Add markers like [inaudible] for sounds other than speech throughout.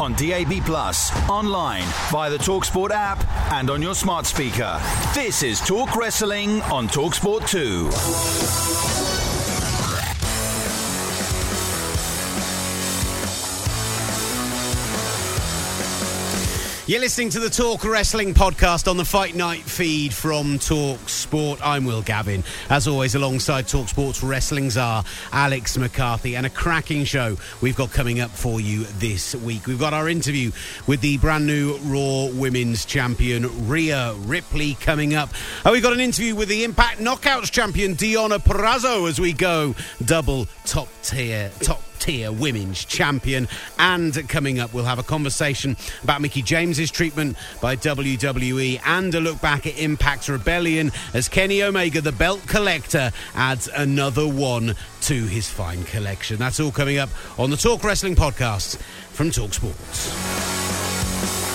On DAB Plus, online, via the Talksport app, and on your smart speaker. This is Talk Wrestling on Talksport 2. You're listening to the Talk Wrestling podcast on the Fight Night feed from Talk Sport. I'm Will Gavin. As always, alongside Talk Sports Wrestling Czar Alex McCarthy, and a cracking show we've got coming up for you this week. We've got our interview with the brand new Raw Women's Champion Rhea Ripley coming up. And we've got an interview with the Impact Knockouts Champion Deonna Purrazzo as we go double top tier, top tier women's champion. And coming up, we'll have a conversation about Mickie James's treatment by WWE and a look back at Impact's Rebellion as Kenny Omega, the belt collector, adds another one to his fine collection. That's all coming up on the Talk Wrestling podcast from Talk Sports.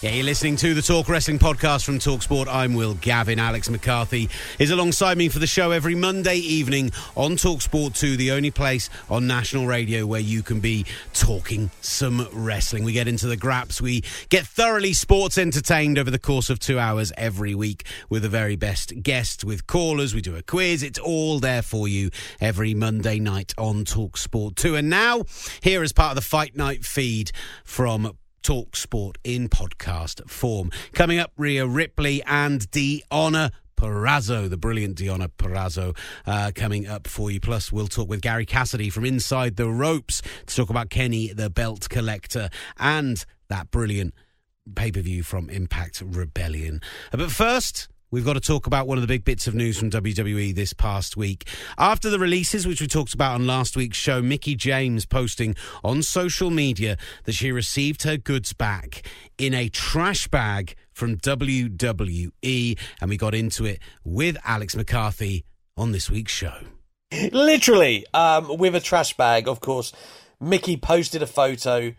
Yeah, you're listening to the Talk Wrestling podcast from Talksport. I'm Will Gavin. Alex McCarthy is alongside me for the show every Monday evening on Talksport 2, the only place on national radio where you can be talking some wrestling. We get into the graps. We get thoroughly sports entertained over the course of two hours every week with the very best guests, with callers. We do a quiz. It's all there for you every Monday night on Talksport 2. And now, here as part of the Fight Night feed from Talk Sport in podcast form. Coming up, Rhea Ripley and Deonna Purrazzo, the brilliant Deonna Purrazzo, uh, coming up for you. Plus, we'll talk with Gary Cassidy from Inside the Ropes to talk about Kenny, the belt collector, and that brilliant pay per view from Impact Rebellion. Uh, but first, We've got to talk about one of the big bits of news from WWE this past week. After the releases, which we talked about on last week's show, Mickie James posting on social media that she received her goods back in a trash bag from WWE. And we got into it with Alex McCarthy on this week's show. Literally, um, with a trash bag, of course. Mickie posted a photo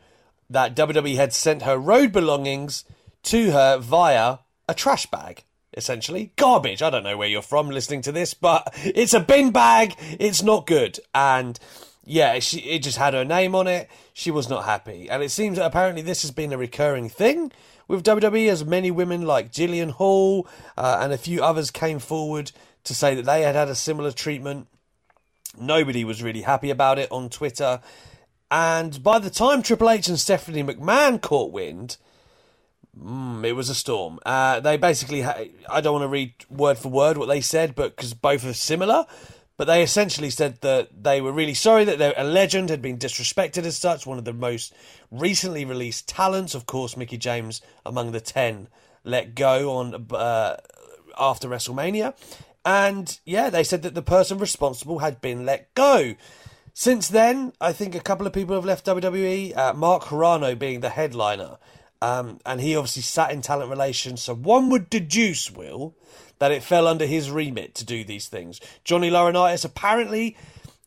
that WWE had sent her road belongings to her via a trash bag essentially. Garbage. I don't know where you're from listening to this, but it's a bin bag. It's not good. And yeah, she, it just had her name on it. She was not happy. And it seems that apparently this has been a recurring thing with WWE as many women like Jillian Hall uh, and a few others came forward to say that they had had a similar treatment. Nobody was really happy about it on Twitter. And by the time Triple H and Stephanie McMahon caught wind, Mm, it was a storm. Uh, they basically, ha- I don't want to read word for word what they said, but because both are similar. But they essentially said that they were really sorry that a legend had been disrespected as such. One of the most recently released talents, of course, Mickie James among the ten let go on uh, after WrestleMania, and yeah, they said that the person responsible had been let go. Since then, I think a couple of people have left WWE. Uh, Mark Carrano being the headliner. Um, and he obviously sat in talent relations, so one would deduce, Will, that it fell under his remit to do these things. Johnny Laurinaitis apparently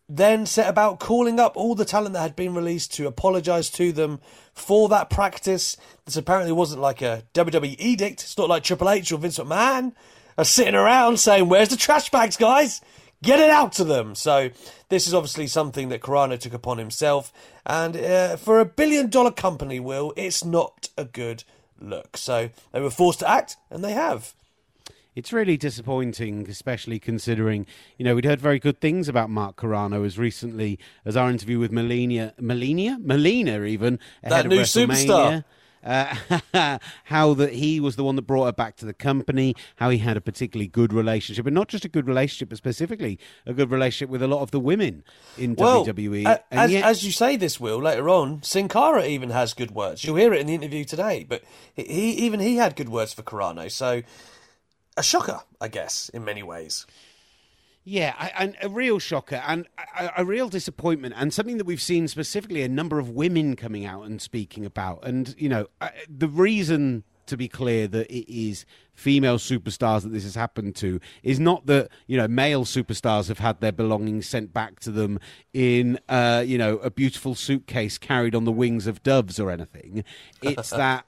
then set about calling up all the talent that had been released to apologise to them for that practice. This apparently wasn't like a WWE edict. It's not like Triple H or Vince McMahon. are sitting around saying, "Where's the trash bags, guys? Get it out to them." So this is obviously something that Carrano took upon himself, and uh, for a billion-dollar company, will it's not a good look. So they were forced to act, and they have. It's really disappointing, especially considering, you know, we'd heard very good things about Mark Carrano as recently as our interview with Melina, Melina, Melina even ahead that new of superstar. Uh, [laughs] how that he was the one that brought her back to the company, how he had a particularly good relationship, and not just a good relationship, but specifically a good relationship with a lot of the women in well, WWE. Uh, as, yet... as, you say this, Will, later on, Sin Cara even has good words. You'll hear it in the interview today, but he even he had good words for Carrano. So a shocker, I guess, in many ways. Yeah, and a real shocker and a, a, real disappointment, and something that we've seen specifically a number of women coming out and speaking about. And, you know, the reason, to be clear, that it is female superstars that this has happened to is not that, you know, male superstars have had their belongings sent back to them in, uh, you know, a beautiful suitcase carried on the wings of doves or anything. It's [laughs] that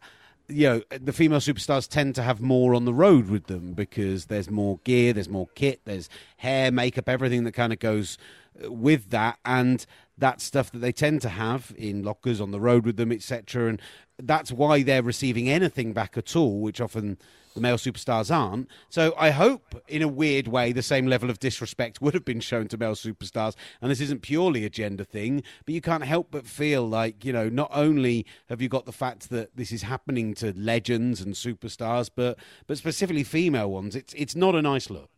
you know the female superstars tend to have more on the road with them because there's more gear there's more kit there's hair makeup everything that kind of goes uh, with that. And that's stuff that they tend to have in lockers on the road with them etc and that's why they're receiving anything back at all which often the male superstars aren't. So I hope, in a weird way, the same level of disrespect [laughs] would have been shown to male superstars. And this isn't purely a gender thing, but you can't help but feel like, you know, not only have you got the fact that this is happening to legends and superstars, but but specifically female ones, it's it's not a nice look.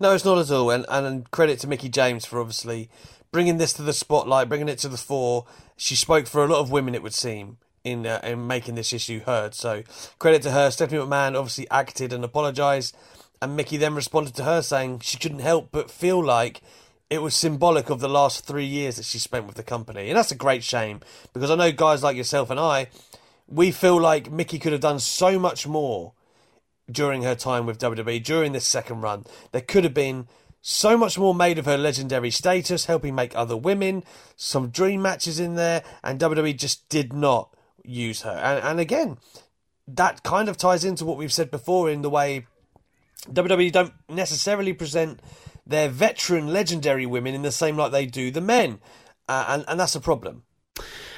No, it's not at all. And, and credit to Mickie James for obviously bringing this to the spotlight, bringing it to the fore. She spoke for a lot of women, it would seem in uh, in making this issue heard. So credit to her. Stephanie McMahon obviously acted and apologised, and Mickie then responded to her saying she couldn't help but feel like it was symbolic of the last three years that she spent with the company, and that's a great shame because I know guys like yourself and I, we feel like Mickie could have done so much more during her time with WWE during this second run. There could have been so much more made of her legendary status, helping make other women, some dream matches in there, and WWE just did not use her. And, and again, that kind of ties into what we've said before in the way WWE don't necessarily present their veteran legendary women in the same light they do the men. Uh, and, and that's a problem.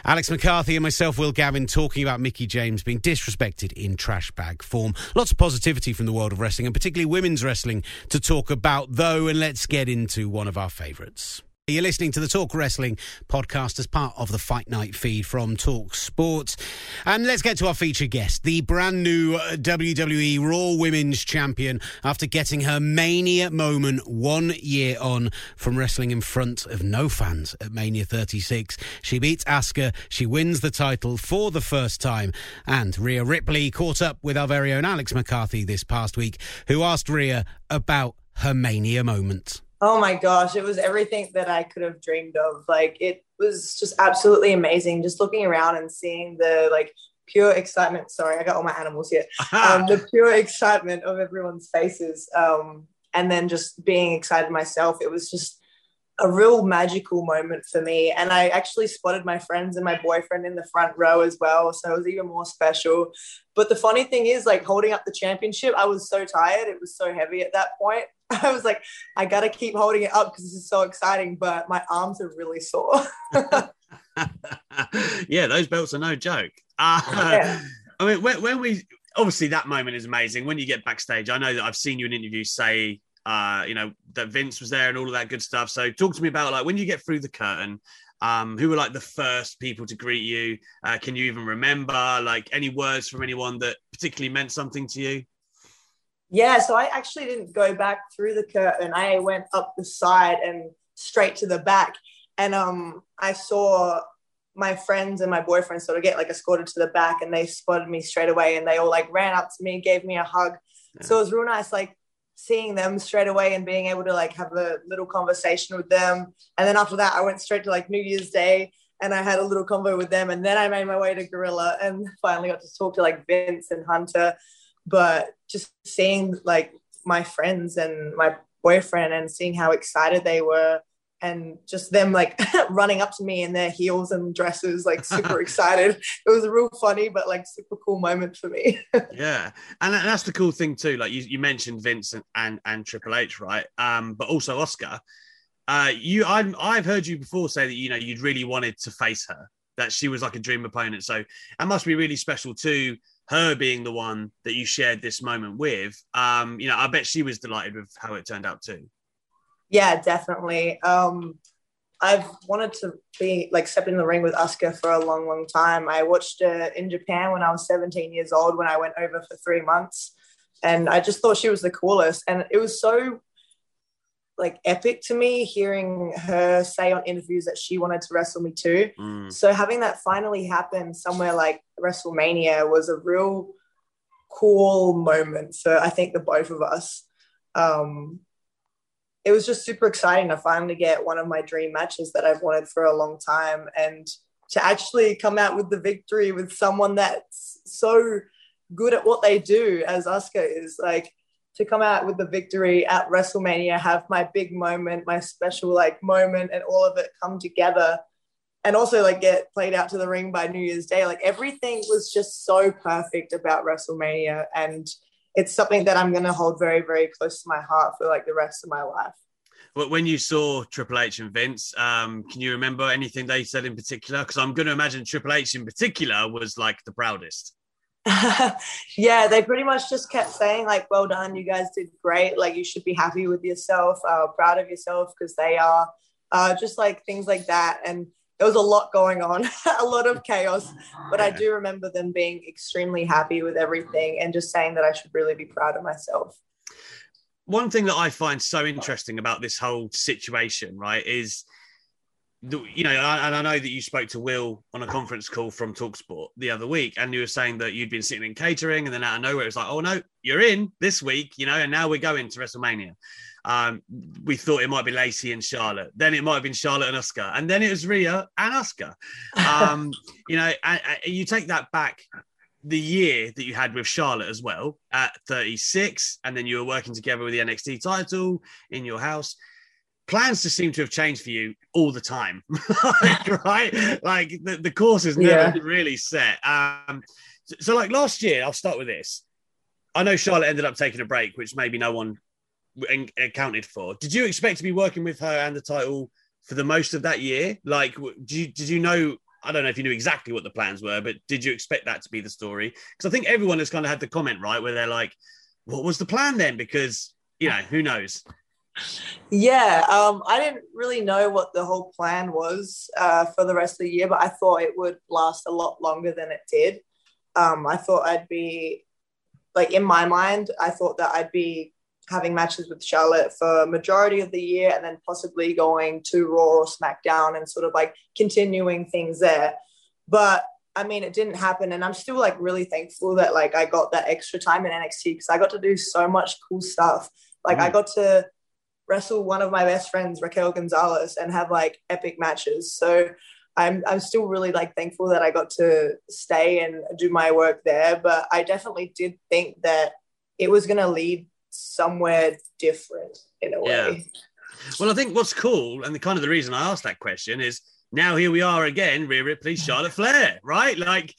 Alex McCarthy and myself, Will Gavin, talking about Mickie James being disrespected in trash bag form. Lots of positivity from the world of wrestling, and particularly women's wrestling, to talk about, though. And let's get into one of our favourites. You're listening to the Talk Wrestling podcast as part of the Fight Night feed from Talk Sports. And let's get to our featured guest, the brand new uh, WWE Raw Women's Champion, after getting her Mania moment one year on from wrestling in front of no fans at Mania 36. She beats Asuka, she wins the title for the first time. And Rhea Ripley caught up with our very own Alex McCarthy this past week, who asked Rhea about her Mania moment. Oh my gosh, it was everything that I could have dreamed of. Like it was just absolutely amazing. Just looking around and seeing the like pure excitement. Sorry, I got all my animals here. [laughs] Um, the pure excitement of everyone's faces, um, and then just being excited myself. It was just a real magical moment for me. And I actually spotted my friends and my boyfriend in the front row as well. So it was even more special. But the funny thing is, like holding up the championship, I was so tired. It was so heavy at that point. [laughs] I was like, I got to keep holding it up because this is so exciting. But my arms are really sore. [laughs] [laughs] yeah, those belts are no joke. Uh, yeah. I mean, when, when we obviously that moment is amazing. When you get backstage, I know that I've seen you in interviews say uh, you know, that Vince was there and all of that good stuff. So talk to me about like when you get through the curtain, um, who were like the first people to greet you? Uh, can you even remember like any words from anyone that particularly meant something to you? Yeah, so I actually didn't go back through the curtain. I went up the side and straight to the back. And um, I saw my friends and my boyfriend sort of get like escorted to the back and they spotted me straight away and they all like ran up to me, gave me a hug. Yeah. So it was real nice. Like seeing them straight away and being able to like have a little conversation with them. And then after that, I went straight to like New Year's Day and I had a little convo with them. And then I made my way to Gorilla and [laughs] finally got to talk to like Vince and Hunter. But just seeing like my friends and my boyfriend and seeing how excited they were and just them like [laughs] running up to me in their heels and dresses, like super [laughs] excited. It was a real funny, but like super cool moment for me. [laughs] yeah, and that's the cool thing too. Like you, you mentioned Vince and, and, Triple H, right? Um, but also Asuka Uh, you, i I've heard you before say that you know you'd really wanted to face her, that she was like a dream opponent. So that must be really special too. Her being the one that you shared this moment with. Um, you know, I bet she was delighted with how it turned out too. Yeah, definitely. Um, I've wanted to be like step in the ring with Asuka for a long, long time. I watched her in Japan when I was 17 years old when I went over for three months. And I just thought she was the coolest. And it was so like epic to me hearing her say on interviews that she wanted to wrestle me too. Mm. So having that finally happen somewhere like WrestleMania was a real cool moment So I think the both of us. Um, it was just super exciting to finally get one of my dream matches that I've wanted for a long time and to actually come out with the victory with someone that's so good at what they do as Asuka is like to come out with the victory at WrestleMania, have my big moment, my special like moment, and all of it come together, and also like get played out to the ring by New Year's Day. Like everything was just so perfect about WrestleMania, and it's something that I'm gonna hold very, very close to my heart for like the rest of my life. But when you saw Triple H and Vince, um, can you remember anything they said in particular? Because I'm going to imagine Triple H in particular was like the proudest. [laughs] yeah, they pretty much just kept saying like, "Well done, you guys did great. Like, you should be happy with yourself, uh, proud of yourself because they are." Uh, just like things like that, and there was a lot going on, [laughs] a lot of chaos. But I do remember them being extremely happy with everything and just saying that I should really be proud of myself one thing that I find so interesting about this whole situation, right, is you know, and I know that you spoke to Will on a conference call from Talksport the other week, and you were saying that you'd been sitting in catering, and then out of nowhere it was like, oh no, you're in this week, you know, and now we're going to WrestleMania. Um, we thought it might be Lacey and Charlotte, then it might have been Charlotte and Asuka, and then it was Rhea and Asuka. Um, [laughs] you know, and, and you take that back the year that you had with Charlotte as well at 36, and then you were working together with the NXT title in your house. Plans just seem to have changed for you all the time, [laughs] [laughs] right? Like the, the course is never yeah. really set. Um, so, so, like last year, I'll start with this. I know Charlotte ended up taking a break, which maybe no one accounted for. Did you expect to be working with her and the title for the most of that year? Like, did you, did you know I don't know if you knew exactly what the plans were, but did you expect that to be the story? Because I think everyone has kind of had the comment, right, where they're like, what was the plan then? Because, you know, who knows? Yeah, um, I didn't really know what the whole plan was uh, for the rest of the year, but I thought it would last a lot longer than it did. Um, I thought I'd be, like, in my mind, I thought that I'd be having matches with Charlotte for majority of the year and then possibly going to Raw or SmackDown and sort of like continuing things there. But I mean, it didn't happen. And I'm still like really thankful that like I got that extra time in NXT because I got to do so much cool stuff. Like mm. I got to wrestle one of my best friends, Raquel Gonzalez, and have like epic matches. So I'm, I'm still really like thankful that I got to stay and do my work there. But I definitely did think that it was going to lead somewhere different in a way. Yeah. Well, I think what's cool, and the kind of the reason I asked that question is now here we are again, Rhea Ripley, Charlotte Flair, right? Like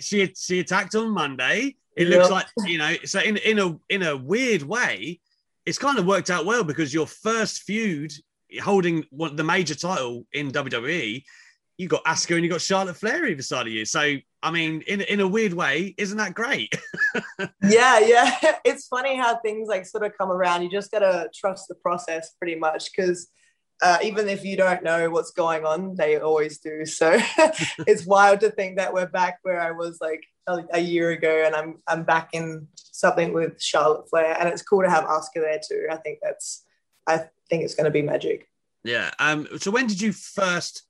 she she attacked on Monday. It looks like you know. So in in a in a weird way, it's kind of worked out well because your first feud holding the major title in WWE you got Asuka and you got Charlotte Flair either side of you. So I mean, in in a weird way, isn't that great? [laughs] yeah, yeah. [laughs] It's funny how things like sort of come around. You just gotta trust the process pretty much because uh, even if you don't know what's going on, they always do. [laughs] So it's wild to think that we're back where I was like a, a, year ago, and I'm I'm back in something with Charlotte Flair, and it's cool to have Asuka there too. I think that's I think it's going to be magic. Yeah. Um. So when did you first?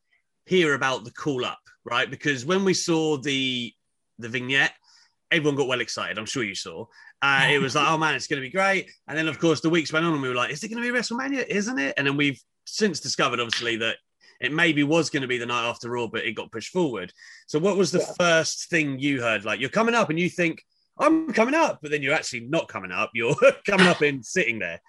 Hear about the call up, right? Because when we saw the the vignette, everyone got well excited. I'm sure you saw. Uh, it was like, oh man, it's going to be great. And then, of course, the weeks went on, and we were like, is it going to be WrestleMania? Isn't it? And then we've since discovered, obviously, that it maybe was going to be the night after Raw, but it got pushed forward. So, what was the yeah. first thing you heard? Like, you're coming up, and you think, I'm coming up, but then you're actually not coming up. You're [laughs] coming up and sitting there.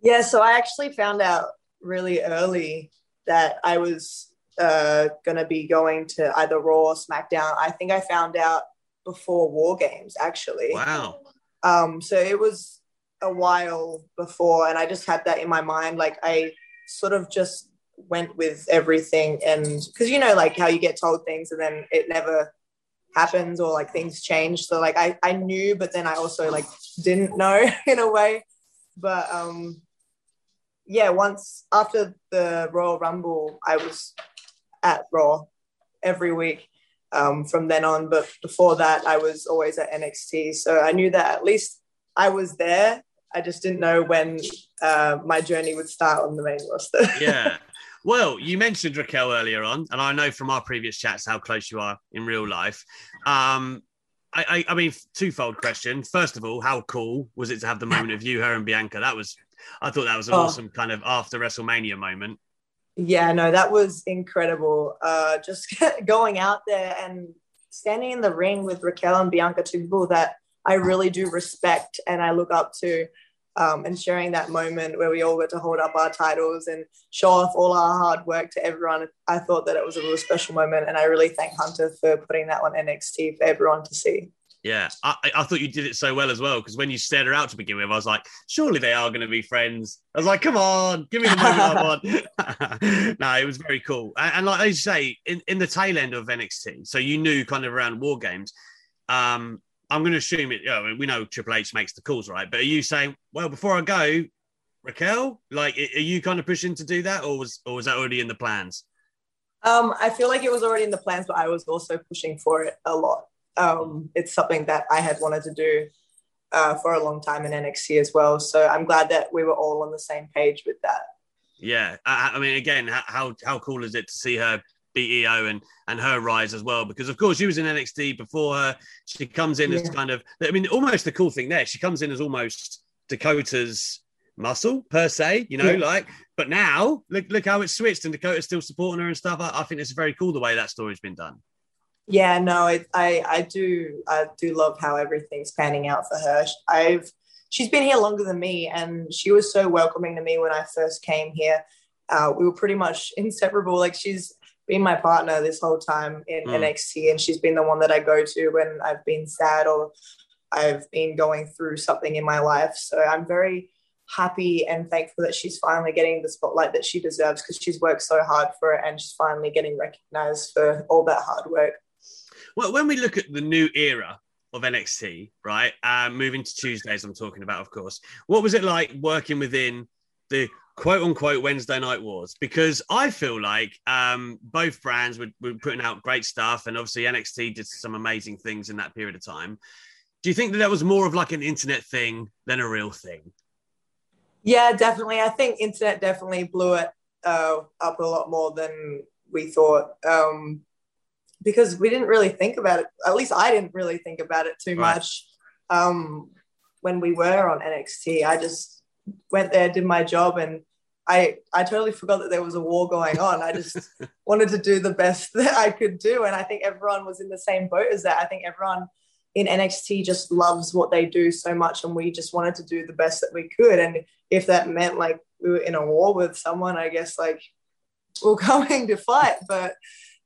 Yeah. So I actually found out really early that I was uh, going to be going to either Raw or SmackDown. I think I found out before War Games, actually. Wow. Um, so it was a while before, and I just had that in my mind. Like I sort of just went with everything, and because you know, like how you get told things and then it never happens or like things change. So like I I knew, but then I also like didn't know [laughs] in a way. But um, yeah, once after the Royal Rumble, I was at Raw every week um, from then on. But before that, I was always at NXT. So I knew that at least I was there. I just didn't know when uh, my journey would start on the main roster. [laughs] yeah. Well, you mentioned Raquel earlier on, and I know from our previous chats how close you are in real life. Um, I, I, I mean, twofold question. First of all, how cool was it to have the moment of you, her, and Bianca? That was, I thought that was an oh. awesome kind of after WrestleMania moment. Yeah, no, that was incredible. Uh, just [laughs] going out there and standing in the ring with Raquel and Bianca, two people that I really do respect and I look up to, um, and sharing that moment where we all got to hold up our titles and show off all our hard work to everyone. I thought that it was a really special moment, and I really thank Hunter for putting that on NXT for everyone to see. Yeah, I, I thought you did it so well as well because when you stared her out to begin with, I was like, surely they are going to be friends. I was like, come on, give me the moment I want. [laughs] no, it was very cool. And, and like I say, in, in the tail end of NXT, so you knew kind of around War Games. Um, I'm going to assume it. You know, we know Triple H makes the calls, right? But are you saying, well, before I go, Raquel, like, are you kind of pushing to do that, or was or was that already in the plans? Um, I feel like it was already in the plans, but I was also pushing for it a lot um, it's something that I had wanted to do uh, for a long time in NXT as well. So I'm glad that we were all on the same page with that. Yeah, I, I mean, again, how how cool is it to see her BEO and and her rise as well? Because of course she was in NXT before her. She comes in yeah. as kind of, I mean, almost the cool thing there. She comes in as almost Dakota's muscle per se, you know, yeah. like. But now look look how it's switched, and Dakota's still supporting her and stuff. I, I think it's very cool the way that story's been done. Yeah, no, I, I, I do, I do love how everything's panning out for her. I've, she's been here longer than me, and she was so welcoming to me when I first came here. Uh, we were pretty much inseparable. Like she's been my partner this whole time in mm. NXT, and she's been the one that I go to when I've been sad or I've been going through something in my life. So I'm very happy and thankful that she's finally getting the spotlight that she deserves because she's worked so hard for it and she's finally getting recognized for all that hard work. Well, when we look at the new era of NXT, right, um, moving to Tuesdays, I'm talking about, of course. What was it like working within the quote unquote Wednesday Night Wars? Because I feel like um, both brands were, were putting out great stuff, and obviously NXT did some amazing things in that period of time. Do you think that that was more of like an internet thing than a real thing? Yeah, definitely. I think internet definitely blew it uh, up a lot more than we thought. Um, because we didn't really think about it. At least I didn't really think about it too right. much um, when we were on NXT. I just went there, did my job, and I I totally forgot that there was a war going on. I just [laughs] wanted to do the best [laughs] that I could do, and I think everyone was in the same boat as that. I think everyone in NXT just loves what they do so much, and we just wanted to do the best that we could. And if that meant like we were in a war with someone, I guess like [laughs] we're coming to fight, but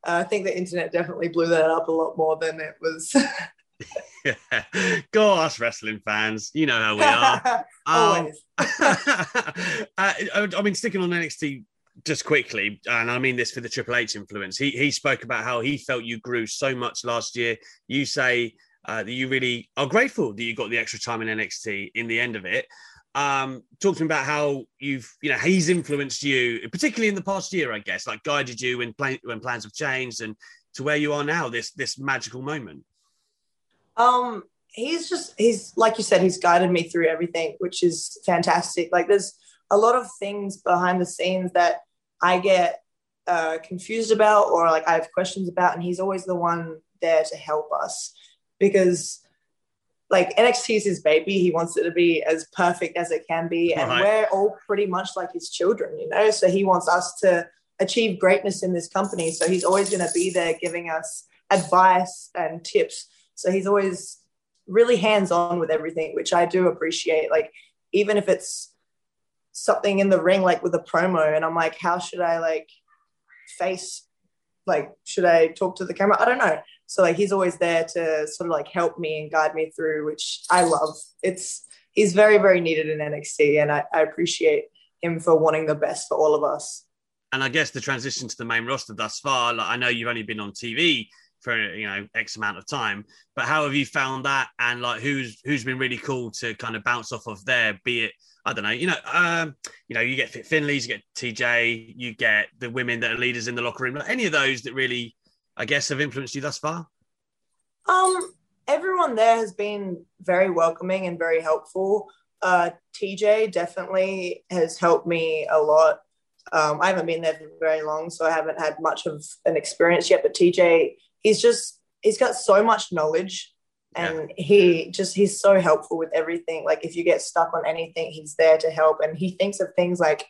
I think the internet definitely blew that up a lot more than it was. yeah. [laughs] Go us wrestling fans. You know how we are. [laughs] Always. Um, [laughs] uh, I mean, sticking on NXT just quickly, and I mean this for the Triple H influence. He he spoke about how he felt you grew so much last year. You say uh, that you really are grateful that you got the extra time in NXT in the end of it. Um, talk to me about how you've, you know, he's influenced you, particularly in the past year, I guess, like guided you when plan- when plans have changed and to where you are now. This this magical moment. Um, he's just he's like you said, he's guided me through everything, which is fantastic. Like there's a lot of things behind the scenes that I get uh, confused about or like I have questions about, and he's always the one there to help us because like NXT is his baby. He wants it to be as perfect as it can be. And right. we're all pretty much like his children, you know? So he wants us to achieve greatness in this company. So he's always going to be there giving us advice and tips. So he's always really hands on with everything, which I do appreciate. Like, even if it's something in the ring, like with a promo. And I'm like, how should I like face, like, should I talk to the camera? I don't know. So like he's always there to sort of like help me and guide me through, which I love. It's he's very, very needed in NXT and I, I appreciate him for wanting the best for all of us. And I guess the transition to the main roster thus far, like I know you've only been on TV for you know X amount of time, but how have you found that? And like who's who's been really cool to kind of bounce off of there, be it I don't know, you know, um, you know, you get Fit Finlays, you get TJ, you get the women that are leaders in the locker room. Any of those that really, I guess, have influenced you thus far? Um, everyone there has been very welcoming and very helpful. Uh, TJ definitely has helped me a lot. Um, I haven't been there for very long, so I haven't had much of an experience yet. But TJ, he's just he's got so much knowledge and yeah. he just he's so helpful with everything like if you get stuck on anything he's there to help and he thinks of things like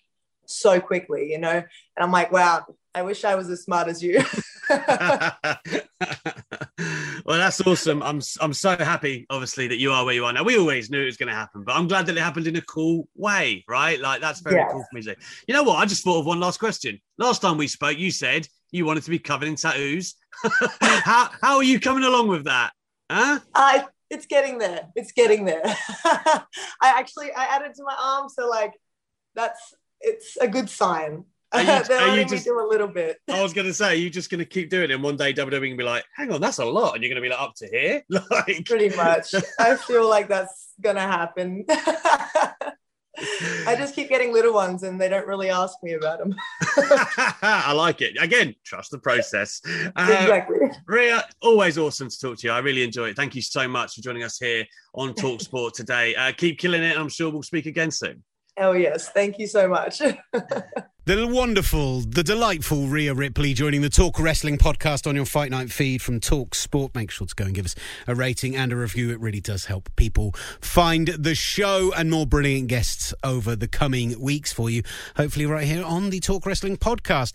so quickly you know and i'm like wow i wish i was as smart as you [laughs] [laughs] well that's awesome i'm i'm so happy obviously that you are where you are now we always knew it was going to happen but i'm glad that it happened in a cool way right like that's very cool for me to say. you know what i just thought of one last question last time we spoke you said you wanted to be covered in tattoos [laughs] how how are you coming along with that Huh? I it's getting there. It's getting there. [laughs] I actually I added to my arm, so like that's it's a good sign. Are you, [laughs] are you just, do a little bit. I was gonna say, you're just gonna keep doing it, and one day WWE can be like, "Hang on, that's a lot," and you're gonna be like, "Up to here." [laughs] Like, pretty much. [laughs] I feel like that's gonna happen. I just keep getting little ones and they don't really ask me about them. I like it. Again, trust the process. Uh, exactly. Rhea, always awesome to talk to you. I really enjoy it. Thank you so much for joining us here on Talk Sport today. Uh, keep killing it. I'm sure we'll speak again soon. Oh, yes. Thank you so much. The wonderful, the delightful Rhea Ripley joining the Talk Wrestling podcast on your Fight Night feed from Talk Sport. Make sure to go and give us a rating and a review. It really does help people find the show and more brilliant guests over the coming weeks for you. Hopefully, right here on the Talk Wrestling podcast.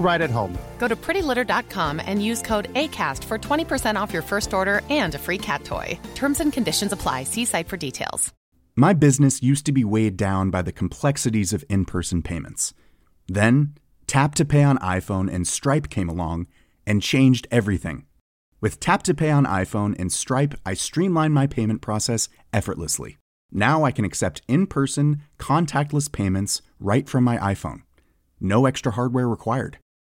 right at home. Go to prettylitter.com and use code ACAST for 20% off your first order and a free cat toy. Terms and conditions apply. See site for details. My business used to be weighed down by the complexities of in person payments. Then, Tap to Pay on iPhone and Stripe came along and changed everything. With Tap to Pay on iPhone and Stripe, I streamlined my payment process effortlessly. Now I can accept in person, contactless payments right from my iPhone. No extra hardware required.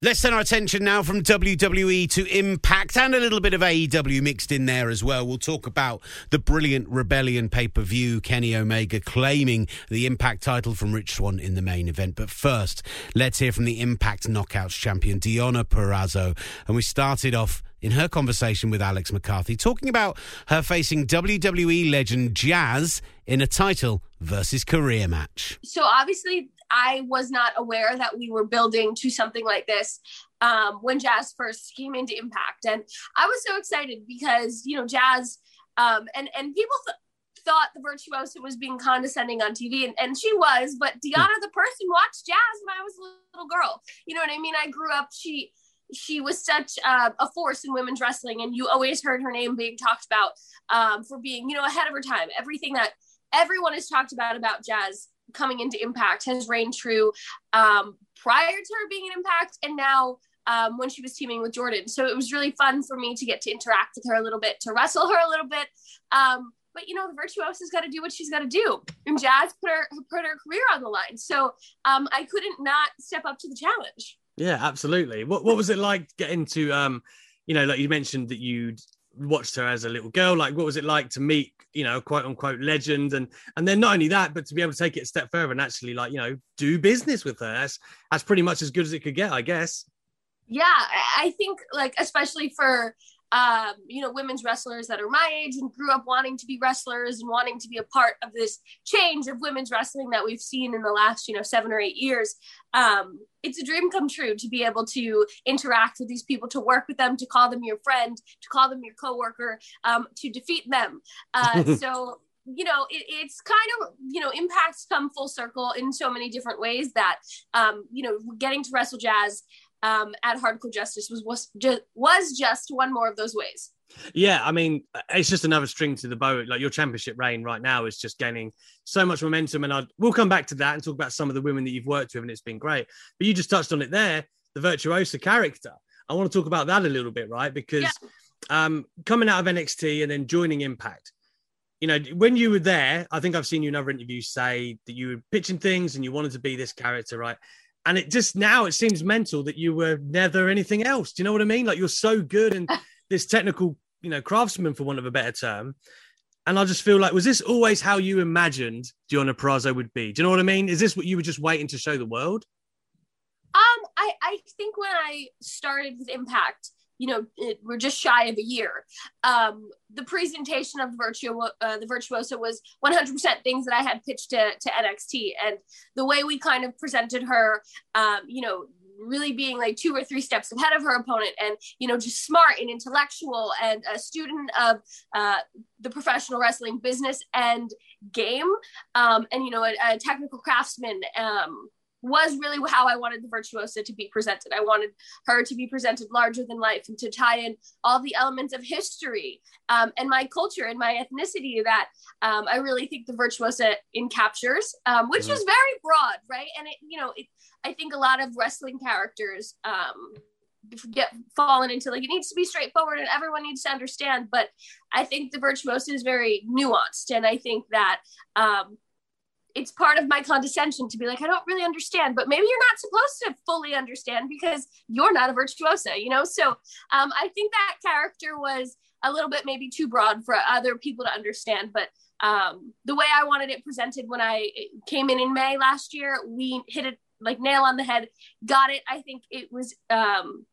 Let's turn our attention now from WWE to Impact and a little bit of AEW mixed in there as well. We'll talk about the brilliant Rebellion pay per view, Kenny Omega claiming the Impact title from Rich Swann in the main event. But first, let's hear from the Impact Knockouts champion, Deonna Purrazzo. And we started off in her conversation with Alex McCarthy, talking about her facing WWE legend Jazz in a title versus career match. So obviously, I was not aware that we were building to something like this um, when Jazz first came into Impact, and I was so excited because you know Jazz um, and and people th- thought the virtuosa was being condescending on TV, and, and she was, but Deonna, the person, watched jazz when I was a little girl. You know what I mean? I grew up, she she was such uh, a force in women's wrestling, and you always heard her name being talked about um, for being, you know, ahead of her time. Everything that everyone has talked about about jazz coming into Impact has reigned true um, prior to her being an Impact, and now um, when she was teaming with Jordan. So it was really fun for me to get to interact with her a little bit, to wrestle her a little bit. Um, but you know, the virtuosa's got to do what she's got to do, and Jazz put her put her career on the line. So um, I couldn't not step up to the challenge. Yeah, absolutely. What what was it like getting to um, you know, like you mentioned that you'd watched her as a little girl. Like, what was it like to meet, you know, quote unquote legend, and and then not only that, but to be able to take it a step further and actually, like, you know, do business with her. That's that's pretty much as good as it could get, I guess. Yeah, I think like especially for um, you know, women's wrestlers that are my age and grew up wanting to be wrestlers and wanting to be a part of this change of women's wrestling that we've seen in the last, you know, seven or eight years. Um, it's a dream come true to be able to interact with these people, to work with them, to call them your friend, to call them your coworker, um, to defeat them. Uh, [laughs] so you know it, it's kind of you know impacts come full circle in so many different ways that um you know getting to wrestle jazz um, at Hardcore Justice was was just was just one more of those ways. Yeah, I mean, it's just another string to the bow. Like your championship reign right now is just gaining so much momentum, and i we'll come back to that and talk about some of the women that you've worked with, and it's been great. But you just touched on it there, the virtuosa character. I want to talk about that a little bit, right? Because yeah. um, coming out of NXT and then joining Impact, you know, when you were there, I think I've seen you in other interviews say that you were pitching things and you wanted to be this character, right? And it just now it seems mental that you were never anything else. Do you know what I mean? Like you're so good and [laughs] this technical, you know, craftsman for want of a better term. And I just feel like, was this always how you imagined Deonna Purrazzo would be? Do you know what I mean? Is this what you were just waiting to show the world? Um, I, I think when I started with Impact, you know it, we're just shy of a year. Um, the presentation of the uh, the virtuosa was 100% things that i had pitched to, to nxt and the way we kind of presented her um, you know really being like two or three steps ahead of her opponent and you know just smart and intellectual and a student of uh, the professional wrestling business and game um, and you know a, a technical craftsman um, was really how I wanted the virtuosa to be presented. I wanted her to be presented larger than life and to tie in all the elements of history um, and my culture and my ethnicity that um, I really think the virtuosa encaptures, um, which mm-hmm. is very broad, right? And it, you know, it, I think a lot of wrestling characters um, get fallen into like it needs to be straightforward and everyone needs to understand. But I think the virtuosa is very nuanced, and I think that um, it's part of my condescension to be like, I don't really understand, but maybe you're not supposed to fully understand because you're not a virtuosa, you know? So um, I think that character was a little bit maybe too broad for other people to understand, but um, the way I wanted it presented when I came in in May last year, we hit it like nail on the head, got it. I think it was um,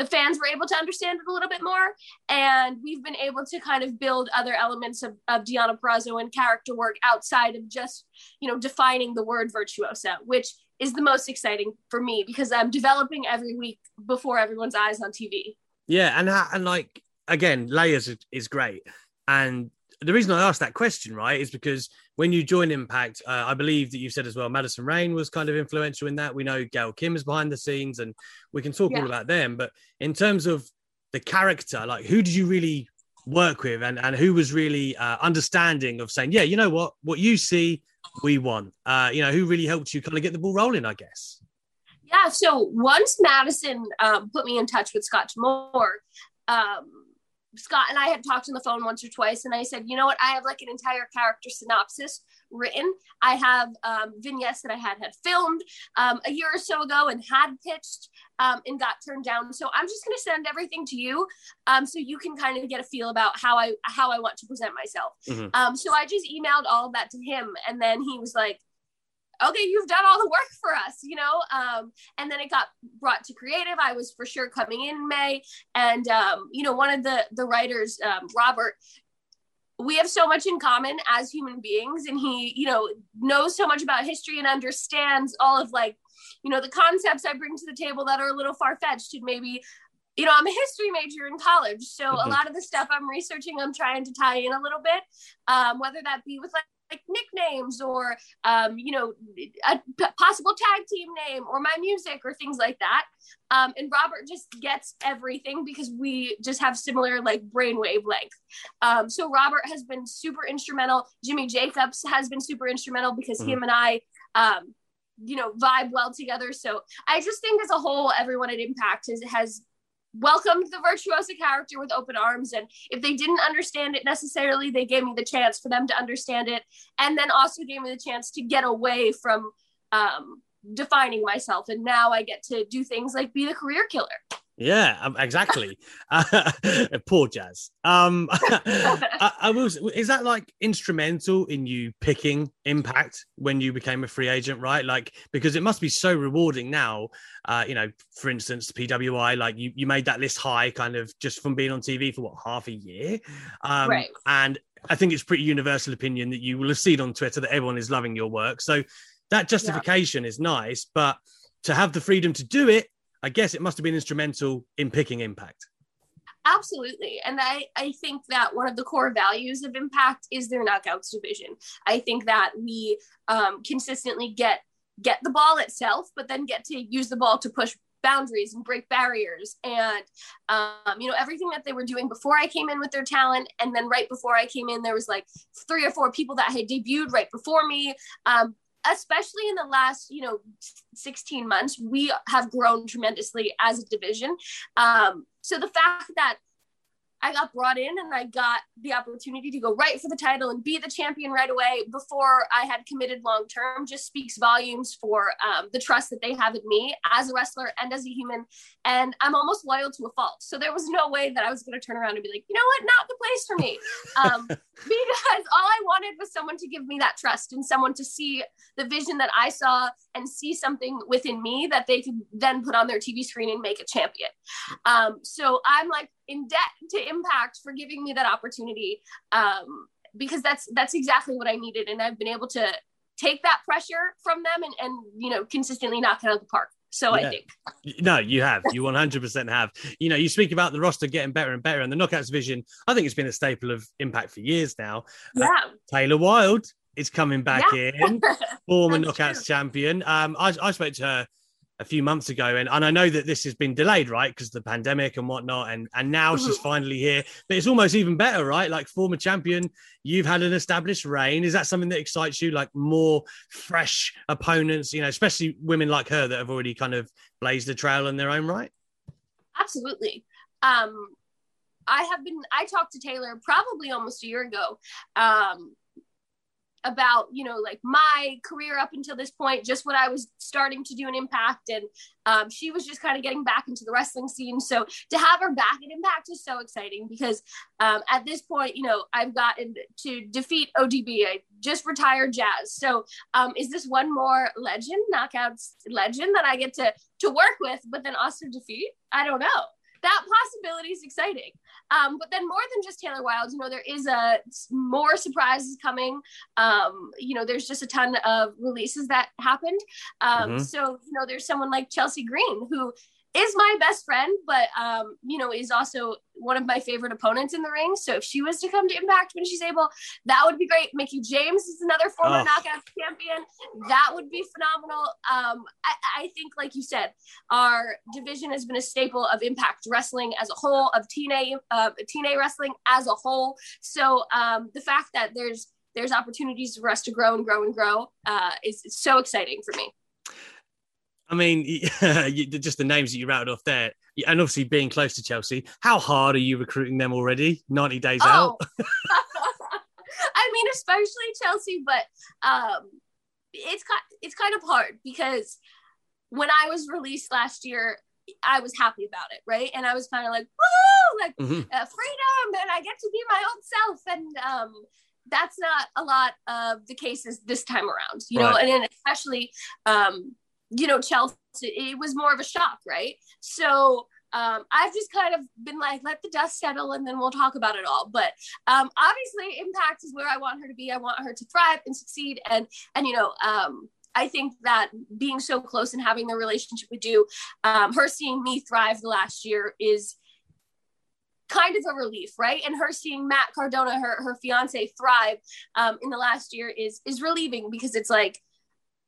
the fans were able to understand it a little bit more. And we've been able to kind of build other elements of, of Deonna Purrazzo and character work outside of just, you know, defining the word virtuosa, which is the most exciting for me because I'm developing every week before everyone's eyes on TV. Yeah. And, and like, again, layers is great. And the reason I asked that question, right, is because when you join Impact, uh, I believe that you said as well, Madison Rayne was kind of influential in that. We know Gail Kim is behind the scenes, and we can talk yeah. all about them. But in terms of the character, like who did you really work with, and and who was really uh, understanding of saying, yeah, you know what, what you see, we want. Uh, you know, who really helped you kind of get the ball rolling, I guess. Yeah. So once Madison um, put me in touch with Scott D'Amore, um, Scott and I had talked on the phone once or twice, and I said, you know what? I have like an entire character synopsis written. I have um, vignettes that I had had filmed um, a year or so ago and had pitched um, and got turned down. So I'm just going to send everything to you, um, so you can kind of get a feel about how I how I want to present myself. Mm-hmm. Um, so I just emailed all of that to him, and then he was like, okay, you've done all the work for us, you know? Um, and then it got brought to creative. I was for sure coming in May. And, um, you know, one of the, the writers, um, Robert, we have so much in common as human beings. And he, you know, knows so much about history and understands all of like, you know, the concepts I bring to the table that are a little far fetched and maybe you know, I'm a history major in college. So Mhm. a lot of the stuff I'm researching, I'm trying to tie in a little bit, um, whether that be with like, like nicknames or, um, you know, a p- possible tag team name or my music or things like that. Um, and Robert just gets everything because we just have similar like brainwave length. Um, so Robert has been super instrumental. Jimmy Jacobs has been super instrumental because Mhm. him and I, um, you know, vibe well together. So I just think as a whole, everyone at Impact has, has welcomed the virtuosa character with open arms. And if they didn't understand it necessarily, they gave me the chance for them to understand it. And then also gave me the chance to get away from um, defining myself. And now I get to do things like be the career killer. Yeah, um, exactly. Uh, [laughs] poor Jazz. Um, [laughs] I, I was. Is that like instrumental in you picking Impact when you became a free agent, right? Like because it must be so rewarding now. Uh, you know, for instance, PWI, like you, you made that list high, kind of just from being on TV for what half a year, um, Right. and I think it's pretty universal opinion that you will have seen on Twitter that everyone is loving your work. So that justification is nice, but to have the freedom to do it, I guess it must have been instrumental in picking Impact. Absolutely. And I, I think that one of the core values of Impact is their knockouts division. I think that we um, consistently get get the ball itself, but then get to use the ball to push boundaries and break barriers and um, you know everything that they were doing before i came in with their talent and then right before i came in there was like three or four people that had debuted right before me um, especially in the last you know 16 months we have grown tremendously as a division. Um, so the fact that I got brought in and I got the opportunity to go right for the title and be the champion right away before I had committed long term just speaks volumes for um, the trust that they have in me as a wrestler and as a human. And I'm almost loyal to a fault. So there was no way that I was going to turn around and be like, you know what, not the place for me. Um, [laughs] because all I wanted was someone to give me that trust and someone to see the vision that I saw and see something within me that they could then put on their TV screen and make a champion. Um, so I'm like in debt to Impact for giving me that opportunity um, because that's that's exactly what I needed, and I've been able to take that pressure from them and and you know consistently knock it out of the park. So I think. No, you have. You 100% have. You know, you speak about the roster getting better and better, and the knockouts vision, I think it's been a staple of Impact for years now. Uh, Yeah. Taylor Wilde is coming back Yeah. in, [laughs] former knockouts true. champion. Um, I, I spoke to her a few months ago, and, and I know that this has been delayed, right, because the pandemic and whatnot, and and now she's Mhm. finally here. But it's almost even better, right? Like former champion, you've had an established reign. Is that something that excites you? Like more fresh opponents, you know, especially women like her that have already kind of blazed the trail in their own right. Absolutely. Um, I have been. I talked to Taylor probably almost a year ago. Um, about you know like my career up until this point just what i was starting to do in impact. And um, she was just kind of getting back into the wrestling scene. So to have her back at impact is so exciting because um, at this point you know i've gotten to defeat odb i just retired jazz. So um, is this one more legend knockouts legend that i get to to work with but then also defeat? I don't know. That possibility is exciting. Um, but then more than just Taylor Wilde, you know, there is a more surprises coming. Um, you know, there's just a ton of releases that happened. Um, Mhm. So, you know, there's someone like Chelsea Green who is my best friend, but um, you know, is also one of my favorite opponents in the ring. So if she was to come to Impact when she's able, that would be great. Mickie James is another former Oh. knockout champion. That would be phenomenal. Um, I, I think, like you said, our division has been a staple of Impact Wrestling as a whole, of TNA, uh, TNA wrestling as a whole. So um, the fact that there's there's opportunities for us to grow and grow and grow uh, is, is so exciting for me. I mean, [laughs] just the names that you rattled off there, and obviously being close to Chelsea. How hard are you recruiting them already? Ninety days out. Oh. [laughs] [laughs] I mean, especially Chelsea, but um, it's kind it's kind of hard because when I was released last year, I was happy about it, right? And I was kind of like, woo, like Mhm. uh, freedom, and I get to be my own self, and um, that's not a lot of the cases this time around, you know, and then especially, um, you know, Chelsea, it was more of a shock, right? So um, I've just kind of been like, let the dust settle and then we'll talk about it all. But um, obviously, Impact is where I want her to be. I want her to thrive and succeed. And and you know, um, I think that being so close and having the relationship with you, um, her seeing me thrive the last year is kind of a relief, right? And her seeing Matt Cardona, her her fiance, thrive um, in the last year is is relieving because it's like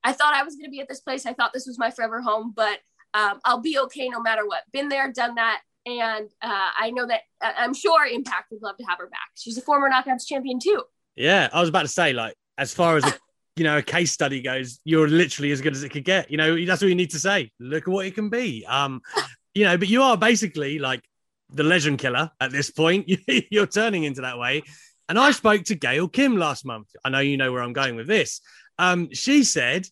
I thought I was going to be at this place. I thought this was my forever home, but um, I'll be okay no matter what. Been there, done that, and uh, I know that uh, I'm sure Impact would love to have her back. She's a former Knockouts champion too. Yeah, I was about to say, like, as far as a, [laughs] you know a case study goes, you're literally as good as it could get. You know, that's all you need to say. Look at what it can be. Um, [laughs] you know, but you are basically like the legend killer at this point. [laughs] You're turning into that way. And I spoke to Gail Kim last month. I know you know where I'm going with this. Um, she said,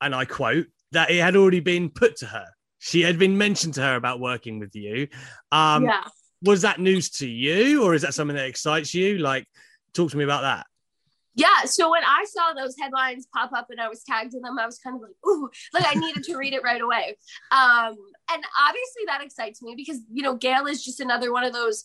and I quote, that it had already been put to her. She had been mentioned to her about working with you. Um, yeah. Was that news to you, or is that something that excites you? Like, talk to me about that. Yeah. So when I saw those headlines pop up and I was tagged in them, I was kind of like, ooh, like I needed to read it right away. Um, and obviously that excites me because, you know, Gail is just another one of those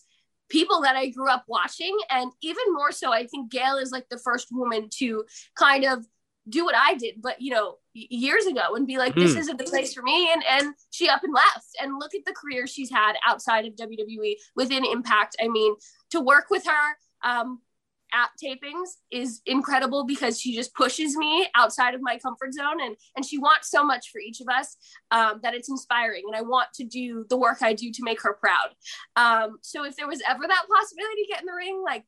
people that I grew up watching. And even more so, I think Gail is like the first woman to kind of do what I did, but you know, years ago and be like, this mm. isn't the place for me. And and she up and left. And look at the career she's had outside of WWE within Impact. I mean, to work with her, um, at tapings is incredible because she just pushes me outside of my comfort zone and and she wants so much for each of us um, that it's inspiring and i want to do the work i do to make her proud um, so if there was ever that possibility to get in the ring like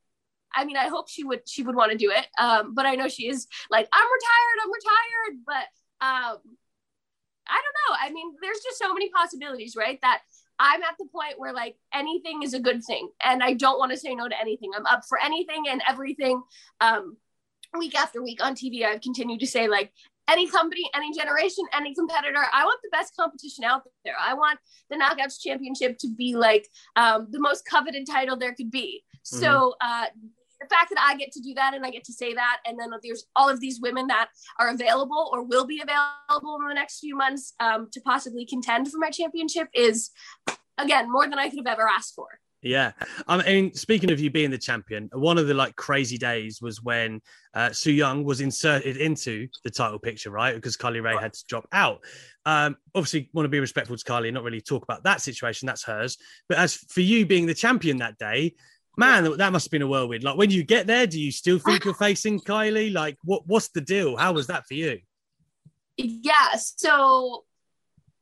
I mean, I hope she would she would want to do it. Um, but I know she is like, I'm retired, I'm retired. But um, I don't know. I mean, there's just so many possibilities, right? That I'm at the point where like anything is a good thing and I don't want to say no to anything. I'm up for anything and everything. Um, week after week on TV, I've continued to say like any company, any generation, any competitor, I want the best competition out there. I want the Knockouts Championship to be like um, the most coveted title there could be. Mm-hmm. So uh, the fact that I get to do that and I get to say that, and then there's all of these women that are available or will be available in the next few months um, to possibly contend for my championship is, again, more than I could have ever asked for. Yeah, I mean, speaking of you being the champion, one of the like crazy days was when uh, Su Yung was inserted into the title picture, right? Because Kylie Rae had to drop out. Um, obviously, want to be respectful to Kylie and not really talk about that situation. That's hers. But as for you being the champion that day, man, that must have been a whirlwind. Like when you get there, do you still think you're facing Kylie? Like, what what's the deal? How was that for you? Yeah, so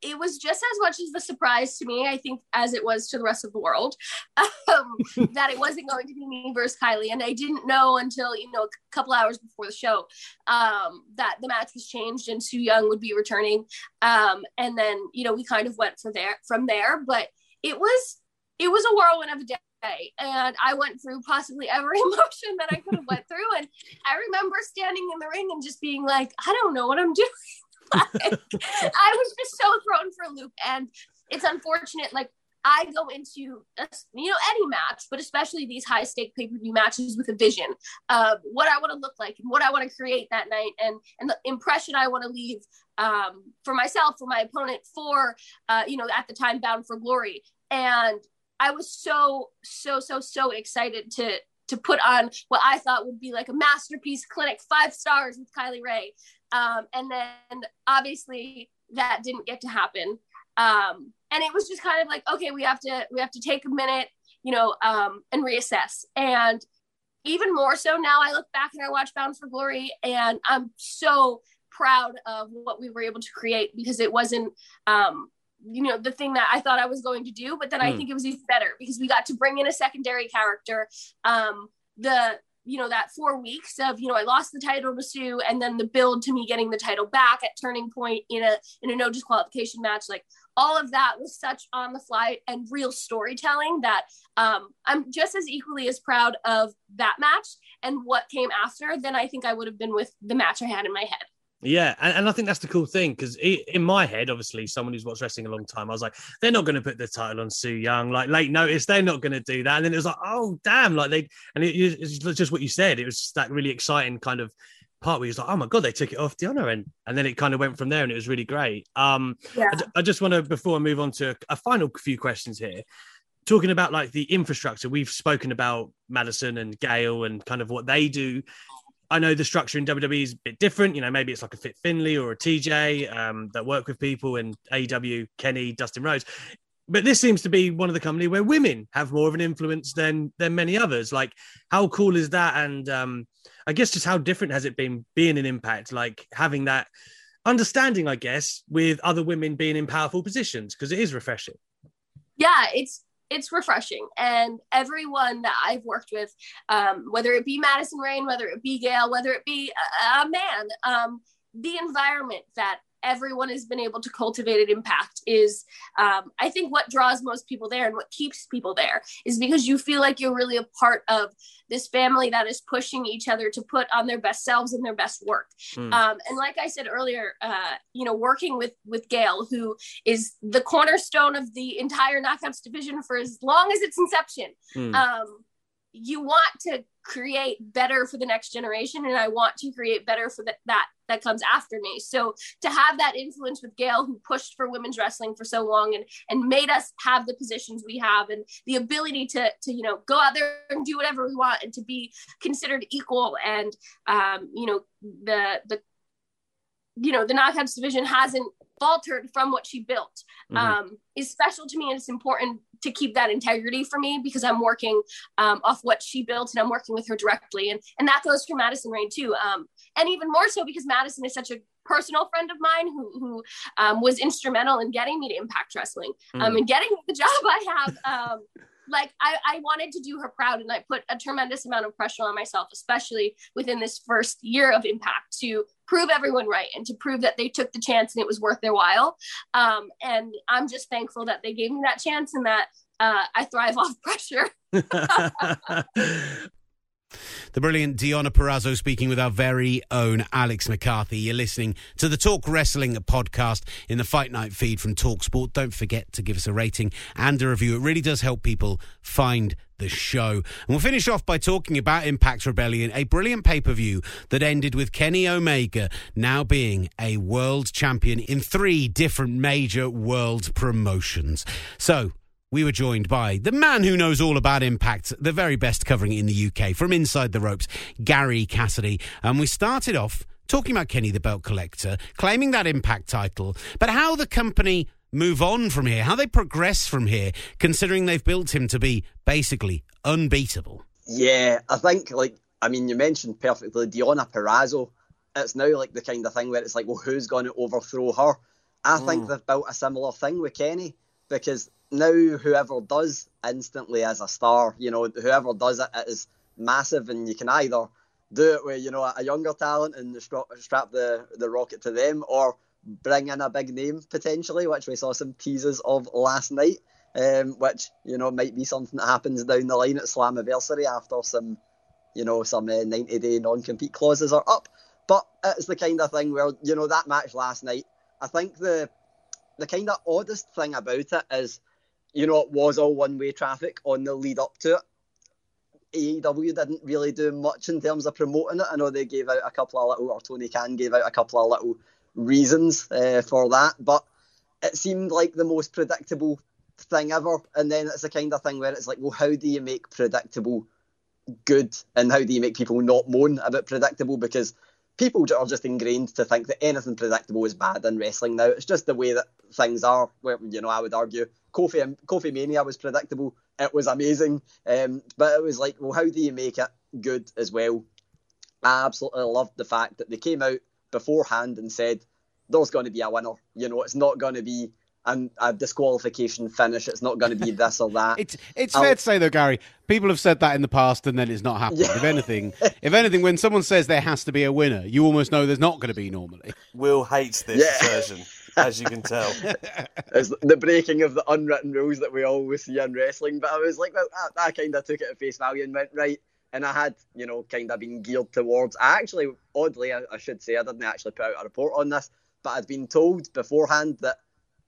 it was just as much as the surprise to me, I think, as it was to the rest of the world, [laughs] um, [laughs] that it wasn't going to be me versus Kylie. And I didn't know until, you know, a couple hours before the show um, that the match was changed and Su Yung would be returning. Um, and then, you know, we kind of went from there from there. But it was it was a whirlwind of a day and I went through possibly every [laughs] emotion that I could have went through. And I remember standing in the ring and just being like, I don't know what I'm [laughs] doing. like, I was just so thrown for a loop. And it's unfortunate, like I go into you know any match, but especially these high stake pay per view matches with a vision of what I want to look like and what I want to create that night, and and the impression I want to leave um, for myself, for my opponent, for uh, you know at the time Bound for Glory, and I was so so so so excited to to put on what I thought would be like a masterpiece clinic, five stars with Kylie Rae, um, and then obviously that didn't get to happen. Um, and it was just kind of like, okay, we have to we have to take a minute, you know, um, and reassess. And even more so now, I look back and I watch Bound for Glory, and I'm so proud of what we were able to create because it wasn't um, you know the thing that I thought I was going to do, but then mm. I hmm. think it was even better because we got to bring in a secondary character. Um, the you know that four weeks of you know I lost the title to Su, and then the build to me getting the title back at Turning Point in a in a no disqualification match, like all of that was such on the fly and real storytelling that um, I'm just as equally as proud of that match and what came after than I think I would have been with the match I had in my head. Yeah, and, and I think that's the cool thing because in my head, obviously, someone who's watched wrestling a long time, I was like, they're not going to put the title on Su Yung, Like late notice, they're not going to do that. And then it was like, oh damn! Like they, and it, it's just what you said. It was that really exciting kind of part where he was like, oh my god, they took it off Deonna, and and then it kind of went from there, and it was really great. Um, yeah. I, I just want to before I move on to a, a final few questions here talking about like the infrastructure we've spoken about madison and gail and kind of what they do I know the structure in WWE is a bit different. You know, maybe it's like a Fit Finlay or a TJ um, that work with people in AEW, Kenny, Dustin Rhodes. But this seems to be one of the company where women have more of an influence than than many others. Like, how cool is that? And um, I guess just how different has it been being an Impact, like having that understanding, I guess, with other women being in powerful positions because it is refreshing. Yeah, it's it's refreshing. And everyone that i've worked with um, whether it be madison Rayne, whether it be gail whether it be a, a man um, the environment that everyone has been able to cultivate an impact is um, i think what draws most people there and what keeps people there is because you feel like you're really a part of this family that is pushing each other to put on their best selves and their best work mm. um, and like i said earlier uh, you know working with with gail who is the cornerstone of the entire knockouts division for as long as its inception mm. um, you want to create better for the next generation and i want to create better for the, that that comes after me so to have that influence with gail who pushed for women's wrestling for so long and and made us have the positions we have and the ability to to you know go out there and do whatever we want and to be considered equal and um you know the the you know the knockouts division hasn't faltered from what she built mm-hmm. um, is special to me and it's important to keep that integrity for me because i'm working um, off what she built and i'm working with her directly and and that goes for madison Rayne too um, and even more so because madison is such a personal friend of mine who who um, was instrumental in getting me to impact wrestling mm. and getting the job i have um, like I, I wanted to do her proud and I put a tremendous amount of pressure on myself, especially within this first year of impact to prove everyone right and to prove that they took the chance and it was worth their while. Um, and I'm just thankful that they gave me that chance and that uh, I thrive [laughs] off pressure. [laughs] [laughs] The brilliant Deonna Purrazzo speaking with our very own Alex McCarthy. You're listening to the Talk Wrestling podcast in the Fight Night feed from Talk Sport. Don't forget to give us a rating and a review. It really does help people find the show. And we'll finish off by talking about Impact Rebellion, a brilliant pay per view that ended with Kenny Omega now being a world champion in three different major world promotions. So, we were joined by the man who knows all about Impact, the very best covering in the UK from inside the ropes, Gary Cassidy. And we started off talking about Kenny the Belt Collector, claiming that Impact title, but how the company move on from here, how they progress from here, considering they've built him to be basically unbeatable. Yeah, I think, like, I mean, you mentioned perfectly Deonna Purrazzo. It's now like the kind of thing where it's like, well, who's going to overthrow her? I mm. think they've built a similar thing with Kenny because now whoever does instantly as a star, you know, whoever does it, it is massive, and you can either do it with you know a younger talent and strap the the rocket to them, or bring in a big name potentially, which we saw some teasers of last night, um, which you know might be something that happens down the line at Slammiversary after some, you know, some uh, 90 day non compete clauses are up. But it's the kind of thing where you know that match last night. I think the the kind of oddest thing about it is you know, it was all one way traffic on the lead up to it. AEW didn't really do much in terms of promoting it. I know they gave out a couple of little, or Tony Khan gave out a couple of little reasons uh, for that, but it seemed like the most predictable thing ever. And then it's the kind of thing where it's like, well, how do you make predictable good, and how do you make people not moan about predictable? Because people are just ingrained to think that anything predictable is bad in wrestling now. It's just the way that things are. Where you know, I would argue Kofi Kofi Mania was predictable. It was amazing, um, but it was like, well, how do you make it good as well? I absolutely loved the fact that they came out beforehand and said there's going to be a winner. You know, it's not going to be and a disqualification finish. It's not going to be this or that. [laughs] it's it's I'll, fair to say though, Gary. People have said that in the past, and then it's not happened. Yeah. If anything, if anything, when someone says there has to be a winner, you almost know there's not going to be normally. Will hates this yeah. version. [laughs] As you can tell, [laughs] it's the breaking of the unwritten rules that we always see in wrestling. But I was like, well, I, I kind of took it at face value and went right and I had, you know, kind of been geared towards. I actually, oddly, I, I, should say, I didn't actually put out a report on this, but I'd been told beforehand that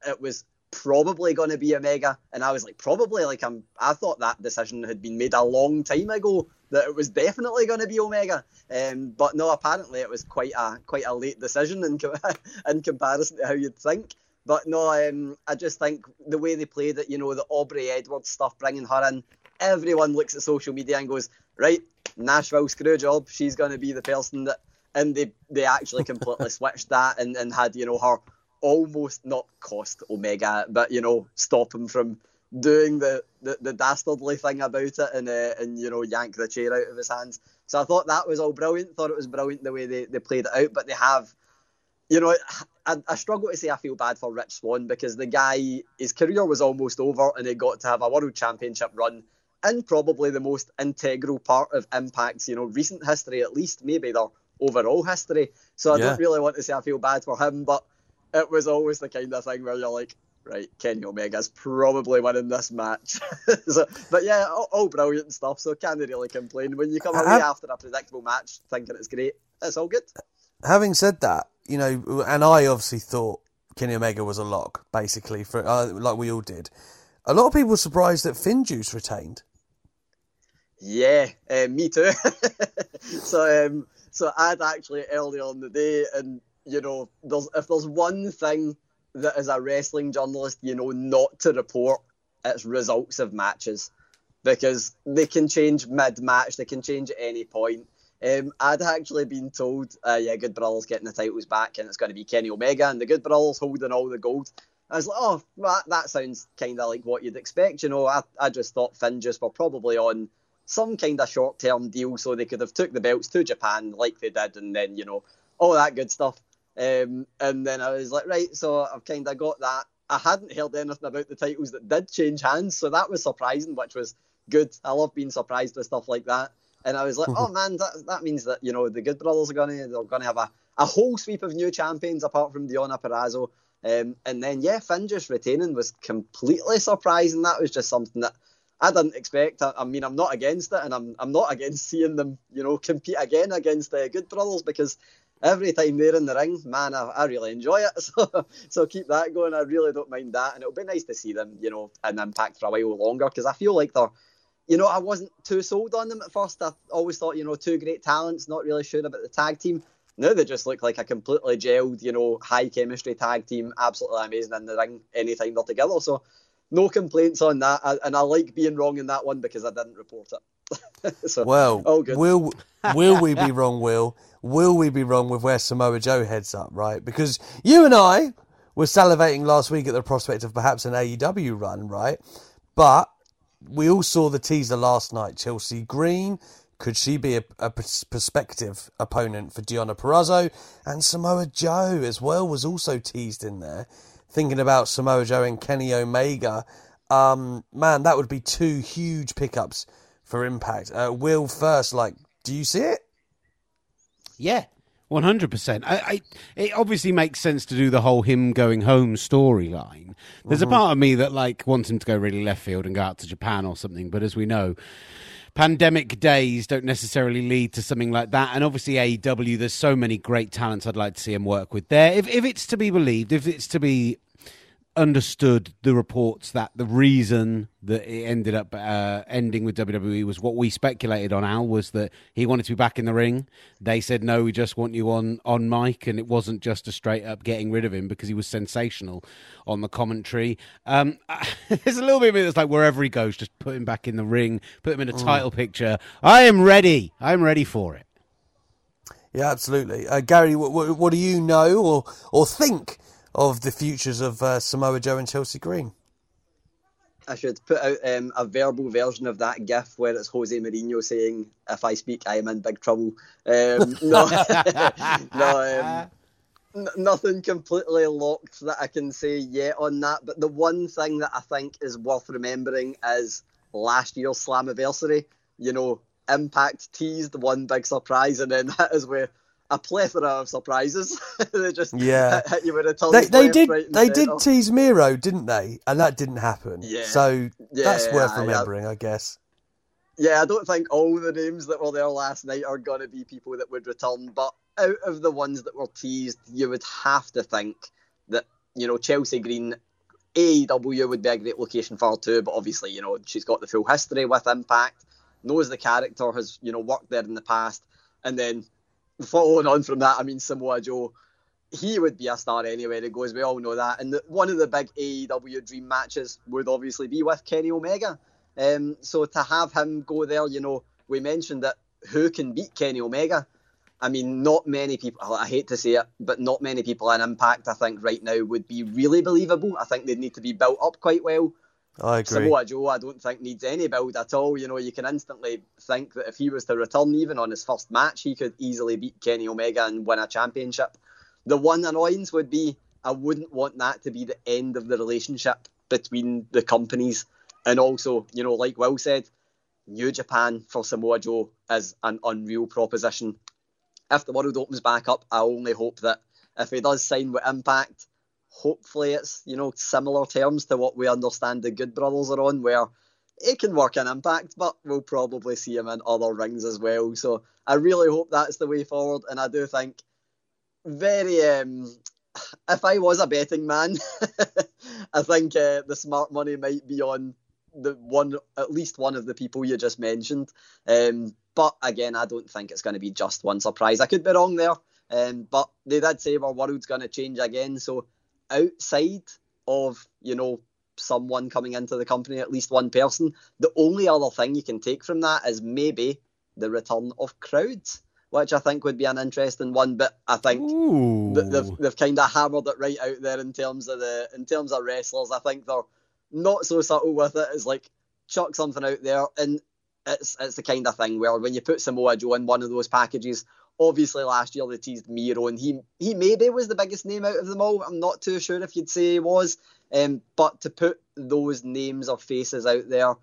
it was probably going to be Omega, and I was like, probably like I'm. I thought that decision had been made a long time ago that it was definitely going to be Omega, um, but no, apparently it was quite a quite a late decision in [laughs] in comparison to how you'd think. But no, um, I just think the way they played it, you know, the Aubrey Edwards stuff, bringing her in, everyone looks at social media and goes, right, Nashville Screwjob. She's going to be the person that, and they they actually completely [laughs] switched that and, and had you know her almost not cost Omega, but you know stop him from doing the, the, the dastardly thing about it and uh, and you know yank the chair out of his hands. So I thought that was all brilliant. Thought it was brilliant the way they, they played it out. But they have, you know, I, I struggle to say I feel bad for Rich Swann because the guy his career was almost over and he got to have a world championship run in probably the most integral part of Impact's you know recent history at least maybe their overall history. So I Yeah. don't really want to say I feel bad for him, but it was always the kind of thing where you're like, right, Kenny Omega's probably winning this match. [laughs] so, but yeah, all, all brilliant stuff. So can't really complain when you come away Have- after a predictable match thinking it's great. It's all good. Having said that, you know, and I obviously thought Kenny Omega was a lock, basically, for uh, like we all did. A lot of people were surprised that FinJuice retained. Yeah, uh, me too. [laughs] so, um, so I'd actually earlier on the day, and you know, there's if there's one thing that as a wrestling journalist, you know, not to report, it's results of matches because they can change mid-match, they can change at any point. Um, I'd actually been told, uh, yeah, Good Brothers getting the titles back, and it's going to be Kenny Omega and the Good Brothers holding all the gold. I was like, oh, that, that sounds kind of like what you'd expect. You know, I, I just thought FinJuice were probably on some kind of short-term deal, so they could have took the belts to Japan like they did, and then you know all that good stuff. Um, and then I was like, right, so I've kind of got that. I hadn't heard anything about the titles that did change hands, so that was surprising, which was good. I love being surprised with stuff like that. And I was like, oh man, that, that means that you know the Good Brothers are gonna they're gonna have a, a whole sweep of new champions apart from Deonna Purrazzo. Um, and then yeah, FinJuice retaining was completely surprising. That was just something that I didn't expect. I, I mean, I'm not against it, and I'm I'm not against seeing them, you know, compete again against the Good Brothers because every time they're in the ring, man, I, I really enjoy it. [laughs] So so keep that going. I really don't mind that, and it'll be nice to see them, you know, in Impact for a while longer because I feel like they're. You know, I wasn't too sold on them at first. I always thought, you know, two great talents, not really sure about the tag team. Now they just look like a completely gelled, you know, high chemistry tag team, absolutely amazing in the ring anytime they're together. So no complaints on that. I, and I like being wrong in that one because I didn't report it. [laughs] so, Well, all good. will will we be [laughs] wrong? Will will we be wrong with where Samoa Joe heads up? Right, because you and I were salivating last week at the prospect of perhaps an AEW run, right? But we all saw the teaser last night. Chelsea Green. Could she be a, a prospective opponent for Deonna Purrazzo? And Samoa Joe as well was also teased in there. Thinking about Samoa Joe and Kenny Omega, um, man, that would be two huge pickups for Impact. Uh, Will first, like, do you see it? Yeah, one hundred percent. I, I, it obviously makes sense to do the whole him going home storyline. There's Mhm. a part of me that like wants him to go really left field and go out to Japan or something. But as we know, pandemic days don't necessarily lead to something like that. And obviously, AEW, there's so many great talents I'd like to see him work with there. If if it's to be believed, if it's to be understood the reports that the reason that it ended up uh, ending with WWE was what we speculated on Al was that he wanted to be back in the ring. They said no, we just want you on on mic, and it wasn't just a straight up getting rid of him because he was sensational on the commentary. Um, [laughs] there's a little bit of it that's like wherever he goes, just put him back in the ring, put him in a Mm. title picture. I am ready. I'm ready for it. Yeah, absolutely. Uh, Gary, what, what, what do you know or or think of the futures of uh, Samoa Joe and Chelsea Green? I should put out um, a verbal version of that GIF where it's Jose Mourinho saying, "If I speak, I am in big trouble." Um, [laughs] no, [laughs] no, um, n- nothing completely locked that I can say yet on that. But the one thing that I think is worth remembering is last year's Slammiversary. You know, Impact teased one big surprise, and then [laughs] that is where a plethora of surprises. [laughs] they just Yeah. hit, you with a ton They, they did right they did tease Miro, didn't they? And that didn't happen. Yeah. So that's worth I- I- remembering, I guess. Yeah, I don't think all the names that were there last night are going to be people that would return, but out of the ones that were teased, you would have to think that, you know, Chelsea Green, AEW would be a great location for her too, but obviously, you know, she's got the full history with Impact, knows the character, has, you know, worked there in the past, and then following on from that, I mean, Samoa Joe, he would be a star anywhere he goes, we all know that, and the, one of the big AEW dream matches would obviously be with Kenny Omega. Um, so to have him go there, you know, we mentioned that who can beat Kenny Omega? I mean, not many people, I hate to say it, but not many people in Impact, I think, right now would be really believable. I think they'd need to be built up quite well. I agree. Samoa Joe, I don't think needs any build at all. You know, you can instantly think that if he was to return even on his first match, he could easily beat Kenny Omega and win a championship. The one annoyance would be I wouldn't want that to be the end of the relationship between the companies. And also, you know, like Will said, New Japan for Samoa Joe is an unreal proposition. If the world opens back up, I only hope that if he does sign with Impact, hopefully it's you know similar terms to what we understand the Good Brothers are on, where it can work in Impact, but we'll probably see him in other rings as well. So I really hope that's the way forward, and I do think very. Um, [sighs] if I was a betting man, [laughs] I think uh, the smart money might be on the one, at least one of the people you just mentioned. Um, but again, I don't think it's going to be just one surprise. I could be wrong there, um, but they did say our world's going to change again. So outside of you know someone coming into the company, at least one person, the only other thing you can take from that is maybe the return of crowds. Which I think would be an interesting one, but I think they've, they've kind of hammered it right out there in terms of the in terms of wrestlers. I think they're not so subtle with it. It's like chuck something out there, and it's it's the kind of thing where when you put Samoa Joe in one of those packages, obviously last year they teased Miro, and he he maybe was the biggest name out of them all. I'm not too sure if you'd say he was, um, but to put those names or faces out there,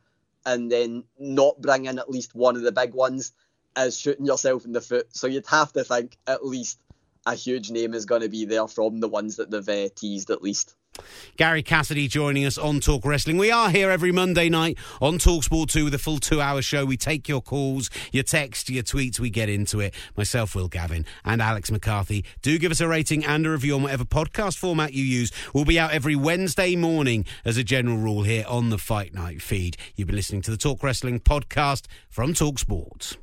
and then not bring in at least one of the big ones, is shooting yourself in the foot. So you'd have to think at least a huge name is going to be there from the ones that they've uh, teased at least. Gary Cassidy joining us on Talk Wrestling. We are here every Monday night on Talk Sport 2 with a full two hour show. We take your calls, your texts, your tweets, we get into it. Myself, Will Gavin, and Alex McCarthy. Do give us a rating and a review on whatever podcast format you use. We'll be out every Wednesday morning as a general rule here on the Fight Night feed. You've been listening to the Talk Wrestling podcast from Talk Sports.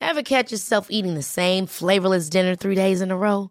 Ever catch yourself eating the same flavorless dinner three days in a row?